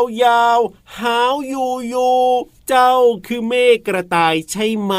yo, yo. วยาวหาวยูยูเจ้าคือเมฆกระต่ายใช่ไหม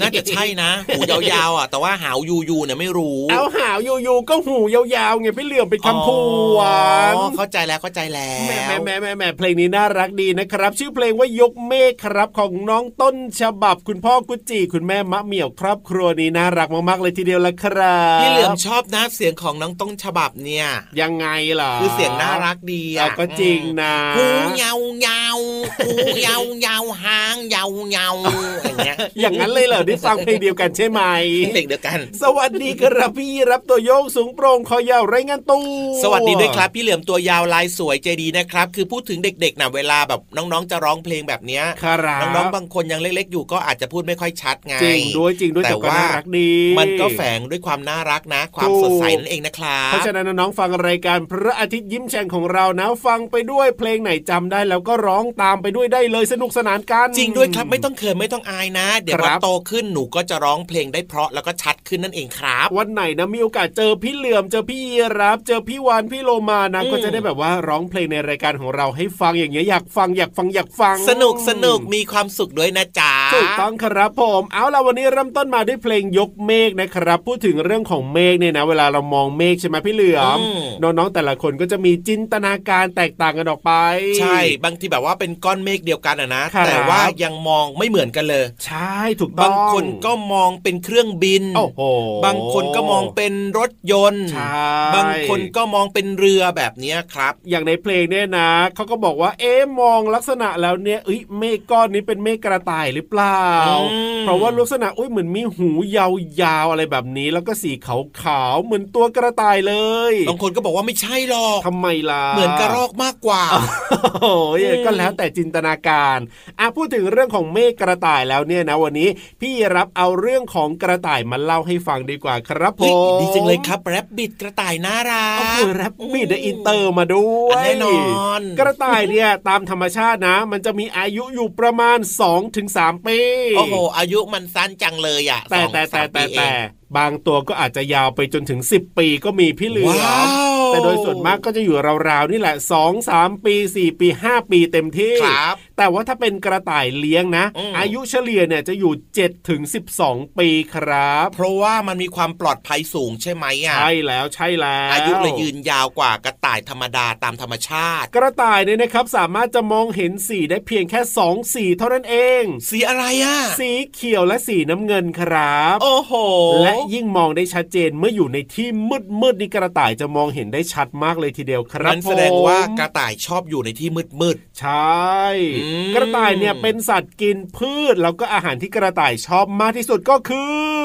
น่าจะใช่นะ หูยาวๆอะแต่ว่าหาวยูยูเนี่ยไม่รู้ เอาหาวยูยูก็หูยาวๆไงพี่เหลื่อมเป็นคำพูหวานอ๋อเข้าใจแล้วเข้าใจแล้วแหม่แหม่แหม่แหม่แหม่เพลงนี้น่ารักดีนะครับ ชื่อเพลงว่ายกเมฆครับของน้องต้นฉบับคุณพ่อกุจิคุณแม่มะเหมี่ยวครอบครัวนี้น่ารักมากๆเลยทีเดียวละครับพี่เหลือมชอบนะเสียงของน้องต้นฉบับเนี่ย ยังไงล่ะคือเสียงน่ารักดีอะอะก็จริงนะหูยาวยาวหูยาวยาวหางยาวยาวอย่างเงี้ยอย่างนั้นเลยเหรอได้ฟังเพลงเดียวกันใช่ไหมเพลงเดียวกัน สวัสดีครับพี่รับตัวโยงสูงโปร่งคอยาวไรายงานตู้สวัสดีด้วยครับ พี่เหลือมตัวยาวลายสวยใจดีนะครับ คือพูดถึงเด็กๆนะเวลาแบบน้องๆจะร้องเพลงแบบเนี้ยครับน้องๆบางคนยังเล็กๆอยู่ก็อาจจะพูดไม่ค่อยชัดไงจริงด้วยจริงด้วยแต่แต่ก็ว่าน่ารักดีมันก็แฝงด้วยความน่ารักนะ ความถูกสดใสนั่นเองนะครับเพราะฉะนั้นน้องๆฟังรายการพระอาทิตย์ยิ้มแฉ่งของเรานะ ฟังไปด้วยเพลงงไหนจำได้แล้วก็ร้องตามไปด้วยได้เลยสนุกสนานกันจริงด้วยครับไม่ต้องเขินไม่ต้องอายนะ เดี๋ยวคพรัอบโตขึ้นหนูก็จะร้องเพลงได้เพราะแล้วก็ชัดขึ้นนั่นเองครับ วันไหนนะมีโอกาสเจอพี่เหลื่อมเจอพี่ยีรับ เจอพี่วานพี่โลมานะอืมก็จะได้แบบว่าร้องเพลงในรายการของเราให้ฟังอย่างเงี้ยอยากฟังอยากฟังอยากฟัง สนุกสนุกมีความสุขด้วยนะจ๊ะถูกต้องครับผมเอาล่ะวันนี้เริ่มต้นมาด้วยเพลงยกเมฆนะครับ พูดถึงเรื่องของเมฆเนี่ยนะ เวลาเรามองเมฆใช่ไหมพี่เหลือมอืมน้องๆแต่ละคนก็จะมีจินตนาการแตกต่างกันออกไปใช่บางทีแบบว่าเป็นก้อนเมฆเดียวกันอะนะครับแต่ว่ายังมองไม่เหมือนกันเลย ใช่ถูกต้บาองงคนก็มองเป็นเครื่องบิน โอ้โห บางคนก็มองเป็นรถยนต์ใช่บางคนก็มองเป็นเรือแบบเนี้ยครับ อย่างในเพลงเนี่ยนะเขาก็บอกว่าเอ๊ะมองลักษณะแล้วเนี่ยเอ้ยเมฆก้อนนี้เป็นเมฆกระต่ายหรือเปล่าอืมเพราะว่าลักษณะอุ้ยเหมือนมีหูยาวๆอะไรแบบนี้ แล้วก็สีขาวๆเหมือนตัวกระต่ายเลย บางคนก็บอกว่าไม่ใช่หรอกทำไมล่ะ เหมือนกระรอกมากกว่าโอ้ยอืมก็แล้วแต่จินตนาการอะพูดถึงเรื่องของเมฆกระต่ายแล้วเนี่ยนะวันนี้พี่ราฟเอาเรื่องของกระต่ายมาเล่าให้ฟังดีกว่าครับผเฮ้ยมดีจังเลยครับ rabbit กระต่ายน่ารักโอ้โห rabbit อินเตอร์มาด้วยแน่นอนกระต่ายเนี่ยตามธรรมชาตินะ มันจะมีอายุอยู่ประมาณ 2-3 ปีโอ้โหอายุมันสั้นจังเลยอะแต่สองแต่แต่สามแต่ปีเอแต่งบางตัวก็อาจจะยาวไปจนถึง 10 ปีก็มีพี่เหลือว้ามว แต่โดยส่วนมากก็จะอยู่ราวๆนี่แหละ2 3ปี4ปี5ปีเต็มที่ครับแต่ว่าถ้าเป็นกระต่ายเลี้ยงนะอืมอายุเฉลี่ยเนี่ยจะอยู่7ถึง12ปีครับ เพราะว่ามันมีความปลอดภัยสูงใช่ไหมอะใช่แล้วใช่แล้ว อายุเลยยืนยาวกว่ากระต่ายธรรมดาตามธรรมชาติ กระต่ายเนี่ยนะครับสามารถจะมองเห็นสีได้เพียงแค่2สีเท่านั้นเอง สีอะไรอะสีเขียวและสีน้ำเงินครับ โอ้โห และยิ่งมองได้ชัดเจนเมื่ออยู่ในที่มืดมืดๆนี่กระต่ายจะมองเห็นได้ชัดมากเลยทีเดียวครับนั่นแสดงผมว่ากระต่ายชอบอยู่ในที่มืดมืดใช่อืมกระต่ายเนี่ยเป็นสัตว์กินพืช แล้วก็อาหารที่กระต่ายชอบมากที่สุดก็คื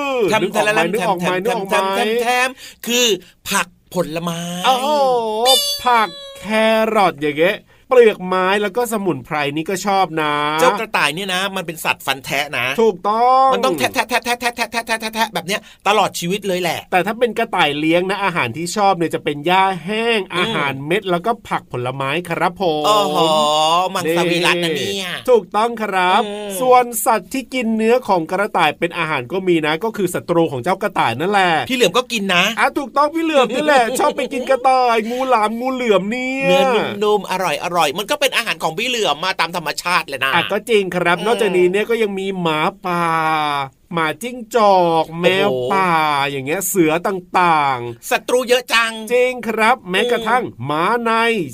อๆนึกออกไหมนึกออกไหมนึกออกไหมทำแทมคือผักผลไม้โอ้โหผักแครอทอย่างเงี้ย เปลือกไม้แล้วก็สมุนไพรนี่ก็ชอบนะ เจ้ากระต่ายเนี่ยนะ มันเป็นสัตว์ฟันแทะนะ ถูกต้องมันต้องแทะแทะแทะแทะแทะแทะแทะแทะแทะแทะแบบเนี้ยตลอดชีวิตเลยแหละ แต่ถ้าเป็นกระต่ายเลี้ยงนะอาหารที่ชอบเนี่ยจะเป็นหญ้าแห้งอาหารเม็ดแล้วก็ผักผลไม้ครับผมโอ้โหมังสวิรัตนะเนี่ยถูกต้องครับอืมส่วนสัตว์ที่กินเนื้อของกระต่ายเป็นอาหารก็มีนะ ก็คือศัตรูของเจ้ากระต่ายนั่นแหละพี่เหลือมก็กินนะอะถูกต้องพี่เหลือมนี่แหละชอบไปกินกระต่ายงูหลามงูเหลือมเนี่ยเนื้อนุ่มๆอร่อยอร่อย มันก็เป็นอาหารของพี่เหลือมมาตามธรรมชาติเลยนะอะก็จริงครับอืมนอกจากนี้เนี่ยก็ยังมีหมาป่าหมาจิ้งจอก แมวโอ้โหป่า อย่างเงี้ยเสือต่างๆศัตรูเยอะจังจริงครับ แม้กระทั่งหมาใน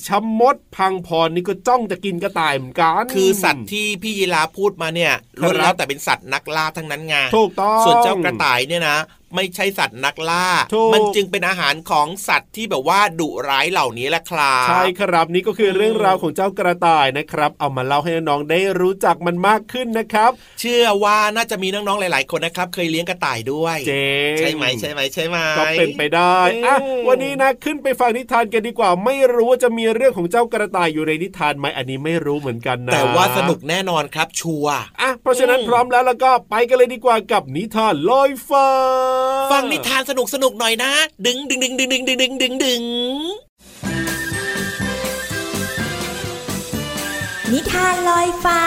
ชะมดพังพรนี่ก็จ้องจะกินกระต่ายเหมือนกันคือสัตว์ที่พี่ยีราพูดมาเนี่ยครับล้วนแล้วแต่เป็นสัตว์นักล่าทั้งนั้นไงถูกต้องส่วนเจ้ากระต่ายเนี่ยนะไม่ใช่สัตว์นักล่าถูกมันจึงเป็นอาหารของสัตว์ที่แบบว่าดุร้ายเหล่านี้แหละครับใช่ครับนี่ก็คือเรื่องราวของเจ้ากระต่ายนะครับ เอามาเล่าให้น้องๆได้รู้จักมันมากขึ้นนะครับ เชื่อว่าน่าจะมีน้องๆหลายๆคนนะครับ เคยเลี้ยงกระต่ายด้วยเจ๋งใช่ไหมใช่ไหมใช่ไหมก็เป็นไปได้อะอืมวันนี้นะขึ้นไปฟังนิทานกันดีกว่า ไม่รู้ว่าจะมีเรื่องของเจ้ากระต่ายอยู่ในนิทานไหมอันนี้ไม่รู้เหมือนกันนะแต่ว่าสนุกแน่นอนครับชัวร์อะเพราะฉะนั้นอืมพร้อมแล้วแล้วก็ไปกันเลยดีกว่ากับนิทานลอยฟ้าฟังนิทานสนุกสนุกหน่อยนะ ดึงดึงดึงดึงดึงดึงดึงดึงดึงนิทานลอยฟ้า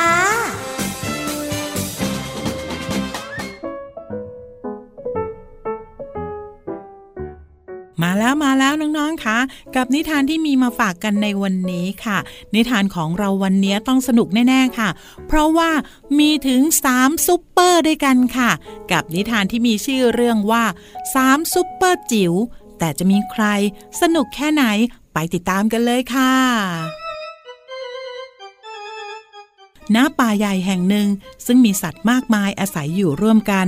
มาแล้วมาแล้วน้องๆคะกับนิทานที่มีมาฝากกันในวันนี้ค่ะ นิทานของเราวันนี้ต้องสนุกแน่ๆค่ะ เพราะว่ามีถึง 3 ซุปเปอร์ด้วยกันค่ะ กับนิทานที่มีชื่อเรื่องว่า 3 ซุปเปอร์จิ๋วแต่จะมีใครสนุกแค่ไหนไปติดตามกันเลยค่ะณป่าใหญ่แห่งหนึ่งซึ่งมีสัตว์มากมายอาศัยอยู่ร่วมกัน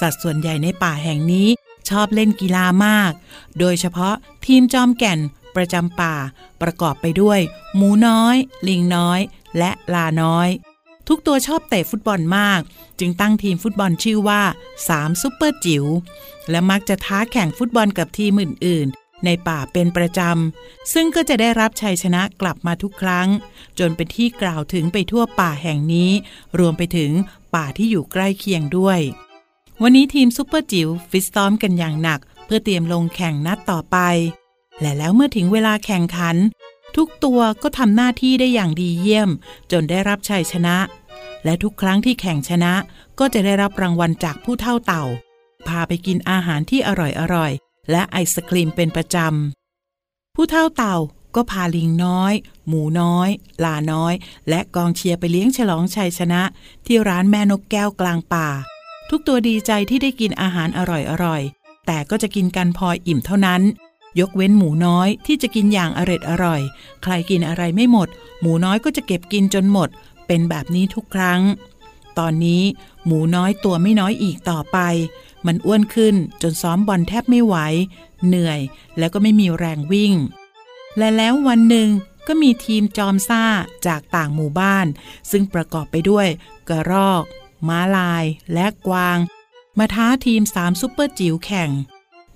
สัตว์ส่วนใหญ่ในป่าแห่งนี้ ชอบเล่นกีฬามาก โดยเฉพาะทีมจอมแก่นประจำป่า ประกอบไปด้วย หมูน้อย ลิงน้อย และลาน้อย ทุกตัวชอบเตะฟุตบอลมาก จึงตั้งทีมฟุตบอลชื่อว่า3ซุปเปอร์จิ๋วและมักจะท้าแข่งฟุตบอลกับทีมอื่น ๆ ในป่าเป็นประจำ ซึ่งก็จะได้รับชัยชนะกลับมาทุกครั้ง จนเป็นที่กล่าวถึงไปทั่วป่าแห่งนี้ รวมไปถึงป่าที่อยู่ใกล้เคียงด้วย วันนี้ทีมซุปเปอร์จิ๋วฟิตซ้อมกันอย่างหนัก เพื่อเตรียมลงแข่งนัดต่อไป และแล้วเมื่อถึงเวลาแข่งขัน ทุกตัวก็ทำหน้าที่ได้อย่างดีเยี่ยม จนได้รับชัยชนะ และทุกครั้งที่แข่งชนะ ก็จะได้รับรางวัลจากผู้เท่าเต่า พาไปกินอาหารที่อร่อยๆและไอศครีมเป็นประจำผู้เท่าเต่าก็พาลิงน้อย หมูน้อย ลาน้อย และกองเชียร์ไปเลี้ยงฉลองชัยชนะ ที่ร้านแม่นกแก้วกลางป่า ทุกตัวดีใจที่ได้กินอาหารอร่อยๆ แต่ก็จะกินกันพออิ่มเท่านั้น ยกเว้นหมูน้อยที่จะกินอย่างอร็ดอร่อย ใครกินอะไรไม่หมด หมูน้อยก็จะเก็บกินจนหมด เป็นแบบนี้ทุกครั้ง ตอนนี้หมูน้อยตัวไม่น้อยอีกต่อไป มันอ้วนขึ้นจนซ้อมบอลแทบไม่ไหว เหนื่อยแล้วก็ไม่มีแรงวิ่ง และแล้ววันหนึ่งก็มีทีมจอมซ่าจากต่างหมู่บ้าน ซึ่งประกอบไปด้วยกระรอก ม้าลาย และกวาง มาท้าทีมสามซุปเปอร์จิ๋วแข่ง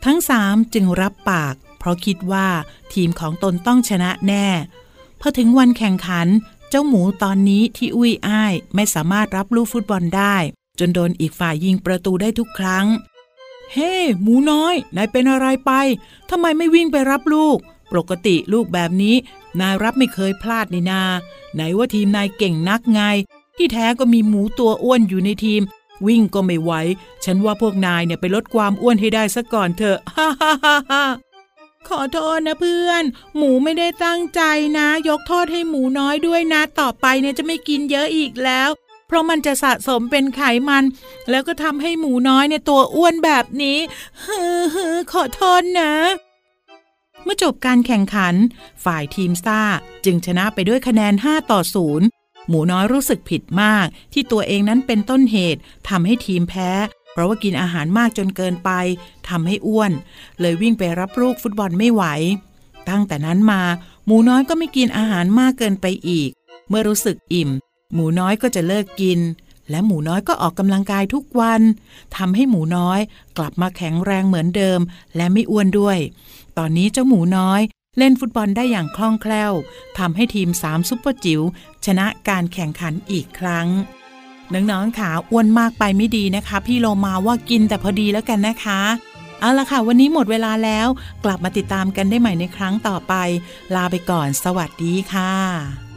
ทั้งสามจึงรับปาก เพราะคิดว่าทีมของตนต้องชนะแน่ พอถึงวันแข่งขัน เจ้าหมูตอนนี้ที่อุ้ยอ้ายไม่สามารถรับลูกฟุตบอลได้ จนโดนอีกฝ่ายยิงประตูได้ทุกครั้ง เฮ้หมูน้อยนายเป็นอะไรไปทำไมไม่วิ่งไปรับลูก ปกติลูกแบบนี้นายรับไม่เคยพลาดนี่นา ไหนว่าทีมนายเก่งนักไง ที่แท้ก็มีหมูตัวอ้วนอยู่ในทีม วิ่งก็ไม่ไหว ฉันว่าพวกนายเนี่ยไปลดความอ้วนให้ได้ซะก่อนเถอะฮ่าฮ่าฮ่าฮ่าขอโทษนะเพื่อน หมูไม่ได้ตั้งใจนะ ยกโทษให้หมูน้อยด้วยนะ ต่อไปเนี่ยจะไม่กินเยอะอีกแล้ว เพราะมันจะสะสมเป็นไขมัน แล้วก็ทำให้หมูน้อยเนี่ยตัวอ้วนแบบนี้ฮือฮือขอโทษนะ เมื่อจบการแข่งขัน ฝ่ายทีมซ่าจึงชนะไปด้วยคะแนน 5 ต่อ 0 หมูน้อยรู้สึกผิดมาก ที่ตัวเองนั้นเป็นต้นเหตุทำให้ทีมแพ้ เพราะว่ากินอาหารมากจนเกินไปทำให้อ้วน เลยวิ่งไปรับลูกฟุตบอลไม่ไหว ตั้งแต่นั้นมา หมูน้อยก็ไม่กินอาหารมากเกินไปอีก เมื่อรู้สึกอิ่ม หมูน้อยก็จะเลิกกิน และหมูน้อยก็ออกกำลังกายทุกวันทำให้หมูน้อยกลับมาแข็งแรงเหมือนเดิม และไม่อ้วนด้วย ตอนนี้เจ้าหมูน้อย เล่นฟุตบอลได้อย่างคล่องแคล่วทำให้ทีม 3 ซุปเปอร์จิ๋วชนะการแข่งขันอีกครั้งน้องๆขาอ้วนมากไปไม่ดีนะคะ พี่โลมาว่ากินแต่พอดีแล้วกันนะคะ เอาละค่ะ วันนี้หมดเวลาแล้ว กลับมาติดตามกันได้ใหม่ในครั้งต่อไป ลาไปก่อน สวัสดีค่ะ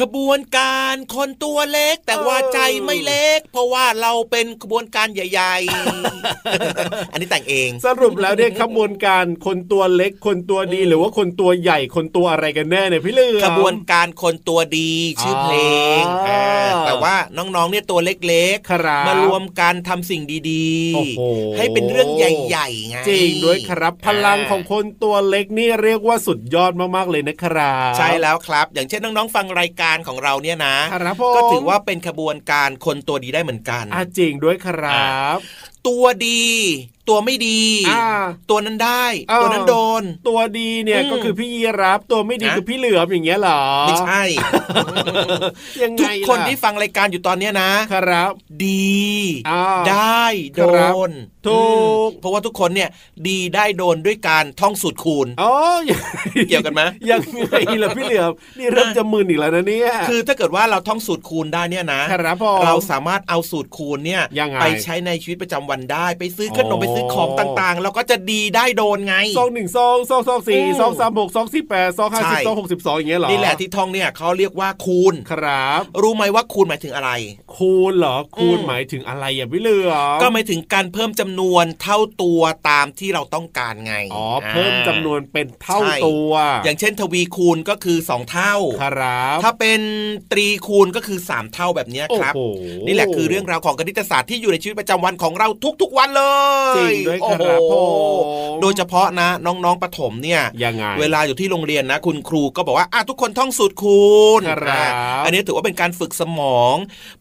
ขบวนการคนตัวเล็กแต่ว่าใจไม่เล็ก เพราะว่าเราเป็นขบวนการใหญ่ ๆ อันนี้แต่งเอง สรุปแล้วเนี่ยขบวนการคนตัวเล็กคนตัวดีหรือว่าคนตัวใหญ่คนตัวอะไรกันแน่เนี่ยพี่เลือมขบวนการคนตัวดีชื่อเพลงอ๋ออ่าแต่ว่าน้องๆเนี่ยตัวเล็กครับมารวมกันทำสิ่งดีโอ้โหให้เป็นเรื่องใหญ่ๆไงจริงด้วยครับ พลังของคนตัวเล็กนี่เรียกว่าสุดยอดมากๆเลยนะครับ ใช่แล้วครับ อย่างเช่นน้องๆฟังรายการของเราเนี่ยนะครับผมก็ถือว่าเป็นขบวนการคนตัวดีได้เหมือนกันอะจริงด้วยครับตตัวดี ตัวไม่ดีอ่าตัวนั้นได้อ่าตัวนั้นโดน ตัวดีเนี่ยอืมก็คือพี่ยีรับตัวไม่ดีนะคือพี่เหลือมอย่างเงี้ยเหรอไม่ใช่ยังไงทุกคนล่ะที่ฟังรายการอยู่ตอนเนี้ยนะครับ ดีอ่าได้โดครับนถูกอืมเพราะว่าทุกคนเนี่ยดีได้โดนด้วยการท่องสูตรคูณอ๋อเกี่ยวกันไหมยังไงล่ะพี่เหลือมนี่เริ่มจะมึนอีกแล้วนะเนี่ยคือถ้าเกิดว่าเราท่องสูตรคูณได้เนี่ยนะครับผมเราสามารถเอาสูตรคูณเนี่ยยังไงไปใช้ในชีวิตประจำวันได้ไปซื้อขนอ๋มอไปซื้อของต่างๆ เราก็จะดีได้โดนไงสองหนึ่งสองสองสองสี่อืมสองสามหกสองสี่แปดสองห้าสิบใช่สองหกสิบสองอย่างเงี้ยเหรอนี่แหละที่ท่องเนี่ยเขาเรียกว่าคูณครับ รู้ไหมว่าคูณหมายถึงอะไร คูณเหรอคูณอืมหมายถึงอะไรอะพี่เหลือมก็หมายถึงการเพิ่มจำนวนเท่าตัวตามที่เราต้องการไงอ๋อเพิ่มจำนวนเป็นเท่าใช่ตัว อย่างเช่น ทวีคูณก็คือ 2 เท่าครับถ้าเป็นตรีคูณก็คือ 3 เท่าแบบเนี้ยครับโอ้โหนี่แหละคือเรื่องราวของคณิตศาสตร์ที่อยู่ในชีวิตประจำวันของเราทุกๆวันเลยจริงด้วยโอ้คโหรับผมโดยเฉพาะนะน้องๆประถมเนี่ยยังไงเวลาอยู่ที่โรงเรียนนะ คุณครูก็บอกว่าอะทุกคนท่องสูตรคูณครับอะอันนี้ถือว่าเป็นการฝึกสมอง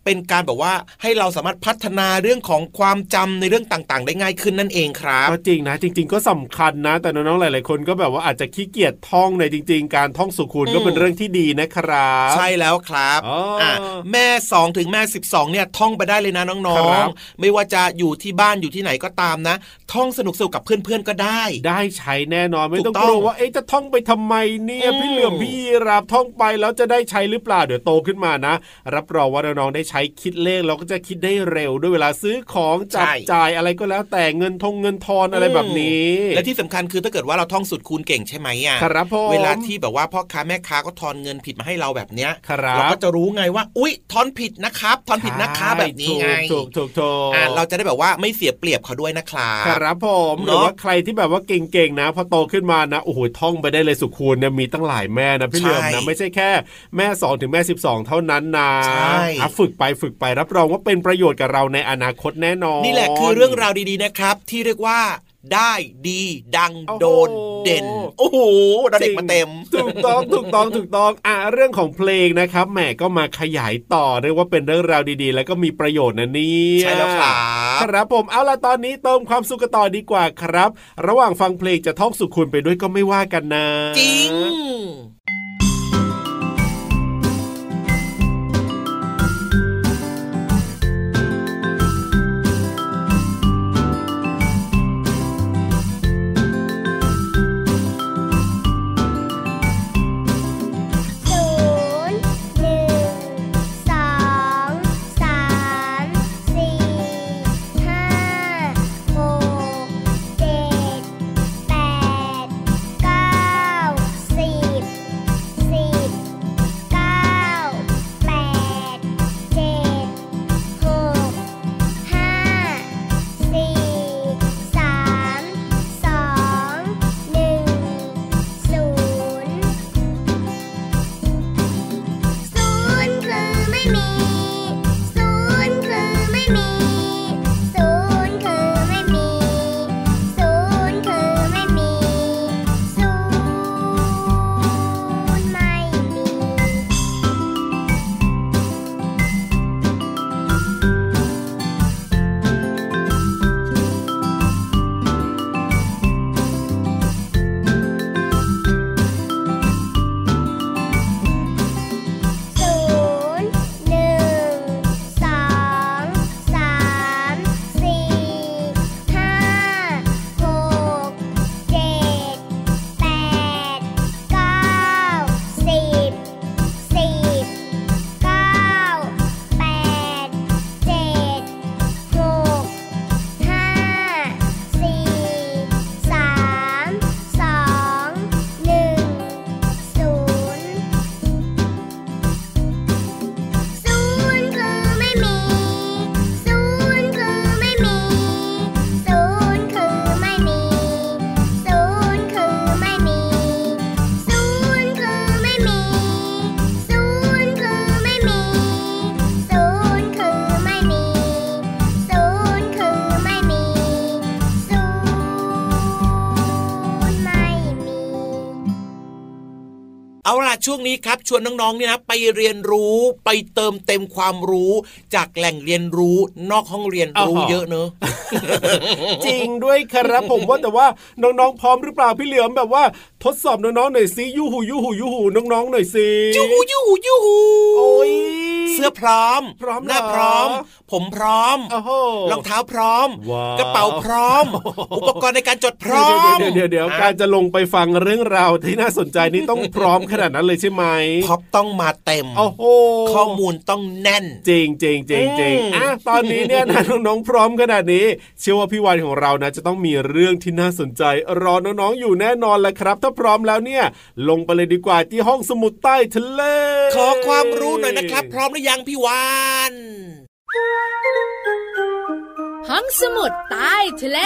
เป็นการแบบว่าให้เราสามารถพัฒนาเรื่องของความจำในเรื่องต่างๆ ได้ง่ายขึ้นนั่นเองครับก็จริงนะ จริง ๆ ก็สำคัญนะ แต่น้องๆหลาย ๆ คนก็แบบว่าอาจจะขี้เกียจท่องในจริง ๆ การท่องสุขูณอืมก็เป็นเรื่องที่ดีนะครับ ใช่แล้วครับอ๋ออะแม่ 2 ถึงแม่ 12เนี่ยท่องไปได้เลยนะน้อครังบๆไม่ว่าจะอยู่ที่บ้านอยู่ที่ไหนก็ตามนะท่องสนุกสนุกๆกับเพื่อนๆก็ได้ ได้ใช้แน่นอนไม่ต้องถูกต้กองลัวว่าเอ๊ะจะท่องไปทำไมเนี่ยอืมพี่เหลือมพี่ยีรับท่องไปแล้วจะได้ใช้หรือเปล่าเดี๋ยวโตขึ้นมานะ รับรองว่าน้องๆได้ใช้คิดเลขเราก็จะคิดได้เร็วด้วยเวลาซื้อของจับจ่ายอะไรก็แล้วแต่เงินทงเงินทอนอะไรแบบนี้ และที่สำคัญคือถ้าเกิดว่าเราท่องสูตรคูณเก่งใช่ไหมอะครับผมเวลาที่แบบว่าพ่อค้าแม่ค้าก็ทอนเงินผิดมาให้เราแบบเนี้ยครับเราก็จะรู้ไงว่า อุ๊ยทอนผิดนะครับ ทอนผิดนะคะแบบนี้ไงถูกถูกถูกอะเราจะได้แบบว่าไม่เสียเปรียบเขาด้วยนะครับครับผมหเนรืออะว่าใครที่แบบว่าเก่งๆนะพอโตขึ้นมานะโอ้โหท่องไปได้เลยสุคูณเนี่ยมีตั้งหลายแม่นะพี่เหลือมนะไม่ใช่แค่แม่2ถึงแม่ 12 เท่านั้นนะใช่อะฝึกไปฝึกไปรับรองว่าเป็นประโยชน์กับเราในอนาคตแน่นอน นี่แหละคือเรื่องราวดีๆนะครับ ที่เรียกว่า ได้ดีดังโอ้โหโดนเด่น โอ้โหเราเด็กมาเต็ม ถูกต้องถูกต้องถูกต้องอะเรื่องของเพลงนะครับแหมก็มาขยายต่อเรียกว่าเป็นเรื่องราวดีๆ แล้วก็มีประโยชน์นะเนี่ยใช่แล้วครับครับผมเอาล่ะตอนนี้เติมความสุขกันต่อดีกว่าครับ ระหว่างฟังเพลงจะท่องสุขคุณไปด้วยก็ไม่ว่ากันนะ จริง วงนี้ครับชวนน้องๆเนี่ยนะไปเรียนรู้ไปเติมเต็มความรู้ จากแหล่งเรียนรู้นอกห้องเรียนรู้เยอะเนอะจริงด้วยครับผมว่าแต่ว่าน้องๆพร้อมหรือเปล่าพี่เหลือมแบบว่าทดสอบน้องๆหน่อยซิยูหูยูหูยูหูน้องๆหน่อยสิยูหูยูหูยูหูโอ้ยเสื้ อพร้อมพร้อม หน้าเหรอพร้อม ผมพร้อมโอ้โหรองเท้าพร้อมว้าวกระเป๋าพร้อม อุปกรณ์ในการจดพร้อม เดี๋ยวเดี๋ยวเดี๋ยวอะการจะลงไปฟังเรื่องราวที่น่าสนใจนี่ต้องพร้อมขนาดนั้นเลยใช่ไหมท็อปต้องมาเต็มโอ้โหข้อมูลต้องแน่น จริงจริงจริงจริงอืมอะตอนนี้เนี่ยนะน้องๆพร้อมขนาดนี้ เชื่อว่าพี่วันของเรานะจะต้องมีเรื่องที่น่าสนใจ รอน้องๆอยู่แน่นอนแหละครับ ถ้าพร้อมแล้วเนี่ย ลงไปเลยดีกว่าที่ห้องสมุดใต้ทะเลขอความรู้หน่อยนะครับ พร้อมหรือยังพี่วานห้องสมุดใต้ทะเล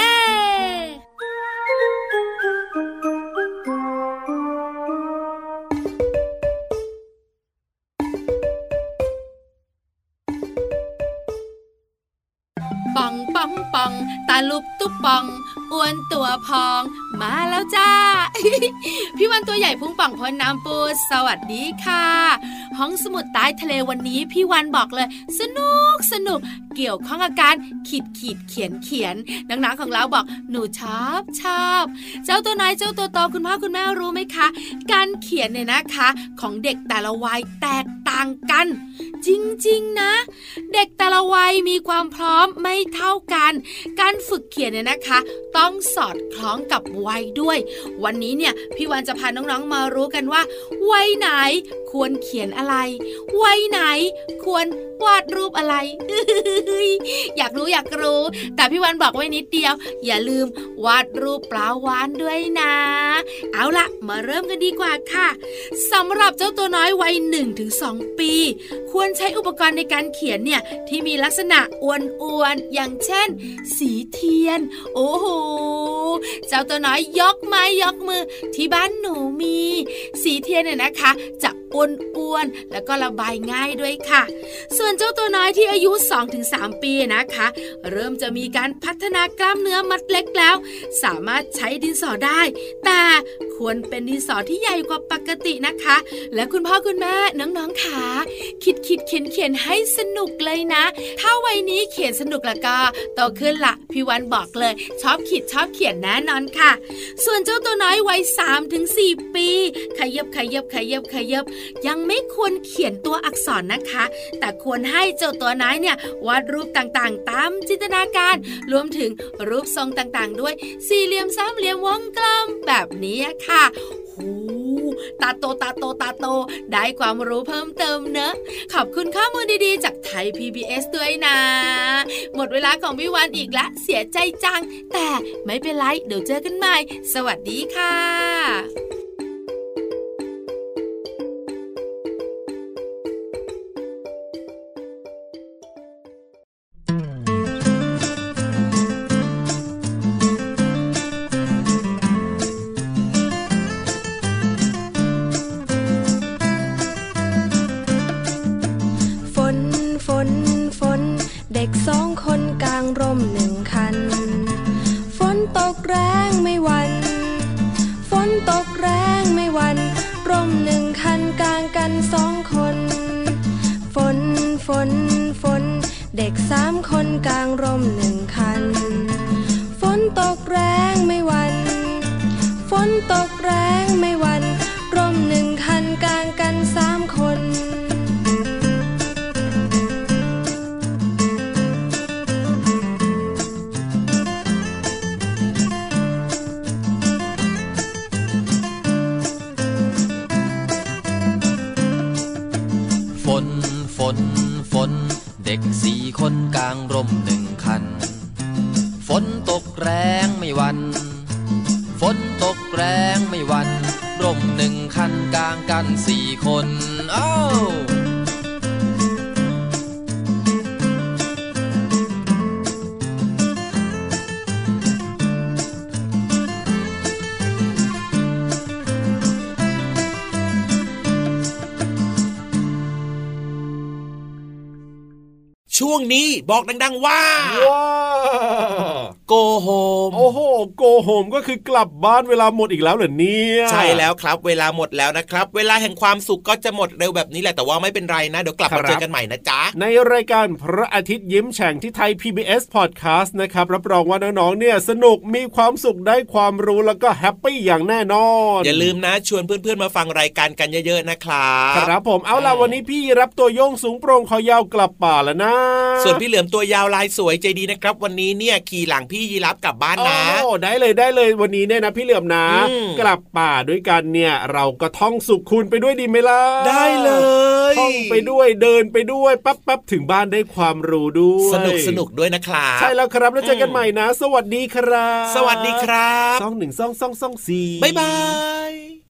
ปังปั ปังตาลุบตุ๊บปังอ้วนตัวพอง มาแล้วจ้า พี่วันตัวใหญ่พุงป่องพ้นน้ำปูสวัสดีค่ะ ห้องสมุดใต้ทะเลวันนี้พี่วันบอกเลย สนุกสนุกเกี่ยวข้องกับการขีดขีดเขียนเขียนนังๆของเราบอกหนูชอบชอบเจ้าตัวน้อยเจ้าตัวโตคุณพ่อคุณแม่รู้ไหมคะ การเขียนเนี่ยนะคะ ของเด็กแต่ละวัยแตกต่างกัน จริงๆนะ เด็กแต่ละวัยมีความพร้อมไม่เท่ากันการฝึกเขียนเนี่ยนะคะ ต้องสอดคล้องกับวัยด้วย วันนี้เนี่ยพี่วันจะพาน้องๆมารู้กันว่าวัยไหนควรเขียนอะไรวัยไหนควรวาดรูปอะไร อยากรู้อยากรู้ แต่พี่วันบอกไว้นิดเดียว อย่าลืมวาดรูปปลาวานด้วยนะ เอาละมาเริ่มกันดีกว่าค่ะสำหรับเจ้าตัวน้อยวัย1-2 ปี ควรใช้อุปกรณ์ในการเขียนเนี่ยที่มีลักษณะอ้วนๆอย่างเช่นสีเทียน โอ้โห เจ้าตัวน้อยยกไม้ยกมือ ที่บ้านหนูมี สีเทียนเนี่ยนะคะ จะ อ้วนๆแล้วก็ระบายง่ายด้วยค่ะ ส่วนเจ้าตัวน้อยที่อายุ 2-3 ปีนะคะ เริ่มจะมีการพัฒนากล้ามเนื้อมัดเล็กแล้ว สามารถใช้ดินสอได้ แต่ควรเป็นดินสอที่ใหญ่กว่าปกตินะคะ และคุณพ่อคุณแม่น้องๆขาคิดคิดเขียนเขียนให้สนุกเลยนะ ถ้าวัยนี้เขียนสนุกแล้วก็โตขึ้นละพี่วันบอกเลย ชอบขีดชอบเขียนแน่นอนค่ะ ส่วนเจ้าตัวน้อยวัย3ถึง4ปี ขยับขยับขยับขยับยังไม่ควรเขียนตัวอักษรนะคะ แต่ควรให้เจ้าตัวน้อยเนี่ยวาดรูปต่างๆ ตามจินตนาการ รวมถึงรูปทรงต่างๆ ด้วยสี่เหลี่ยมสามเหลี่ยมวงกลมแบบนี้ค่ะหูตาโตตาโตตาโต ได้ความรู้เพิ่มเติมเนอะ ขอบคุณข้อมูลดีๆ จากไทย PBS ด้วยนะ หมดเวลาของพี่วันอีกแล้วเสียใจจัง แต่ไม่เป็นไร เดี๋ยวเจอกันใหม่ สวัสดีค่ะ ร่มหนึ่งคันกลางกันสองคน ฝนฝนฝน เด็กสามคนกลางร่มหนึ่งคัน ฝนตกแรงไม่หวัน ฝนตกแรงไม่หวัน สี่คนเอ้าช่วงนี้บอกดัง ๆ ว่าว้า โกโฮมโอ้โหโกโฮมก็คือกลับบ้านเวลาหมดอีกแล้วเหรอเนี่ยใช่แล้วครับ เวลาหมดแล้วนะครับ เวลาแห่งความสุขก็จะหมดเร็วแบบนี้แหละแต่ว่าไม่เป็นไรนะ เดี๋ยวกลับมาเจอกันใหม่นะจ๊ะ ในรายการพระอาทิตย์ยิ้มแฉ่งที่ไทย PBS Podcast นะครับ รับรองว่าน้องๆเนี่ยสนุกมีความสุขได้ความรู้แล้วก็ happy อย่างแน่นอน อย่าลืมนะชวนเพื่อนๆมาฟังรายการกันเยอะๆนะครับครับผมเอาล่ะวันนี้พี่ราฟตัวโย่งสูงโปร่งคอยาวกลับป่าแล้วนะ ส่วนพี่เหลือมตัวยาวลายสวยใจดีนะครับ วันนี้เนี่ยขี่หลังพี่ยีราฟกลับบ้านนะโอ้ได้เลยได้เลยวันนี้เนี่ยนะพี่เหลือมนะอืมกลับป่าด้วยกันเนี่ยเราก็ท่องสุขคุณไปด้วยดีไหมล่ะได้เลยท่องไปด้วยเดินไปด้วยปั๊บปั๊บถึงบ้านได้ความรู้ด้วยสนุกสนุกด้วยนะครับใช่แล้วครับแล้วเจอกันใหม่นะ สวัสดีครับ สวัสดีครับซองหนึ่งซองซองซองสี่บ๊ายบาย